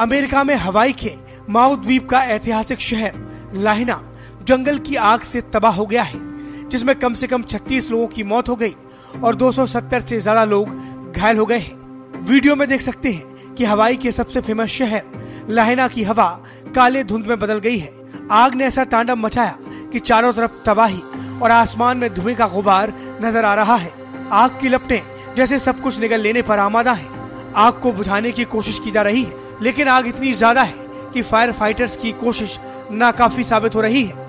America में हवाई के माउ द्वीप का ऐतिहासिक शहर लाहिना जंगल की आग से तबाह हो गया है, जिसमें कम से कम 36 लोगों की मौत हो गई और 270 से ज़्यादा लोग घायल हो गए हैं। वीडियो में देख सकते हैं कि हवाई के सबसे फ़ेमस शहर लाहिना की हवा काले धुंध में बदल गई है। आग ने ऐसा तांडव मचाया कि चारों तरफ़ तबाही और आसमान में धुएँ का गुबार नज़र आ रहा है। आग की लपटें जैसे सब कुछ निगल लेने पर आमादा है। आग को बुझाने की कोशिश की जा रही है। लेकिन आग इतनी ज़्यादा है कि फायर फाइटर्स की कोशिश नाकाफी साबित हो रही है।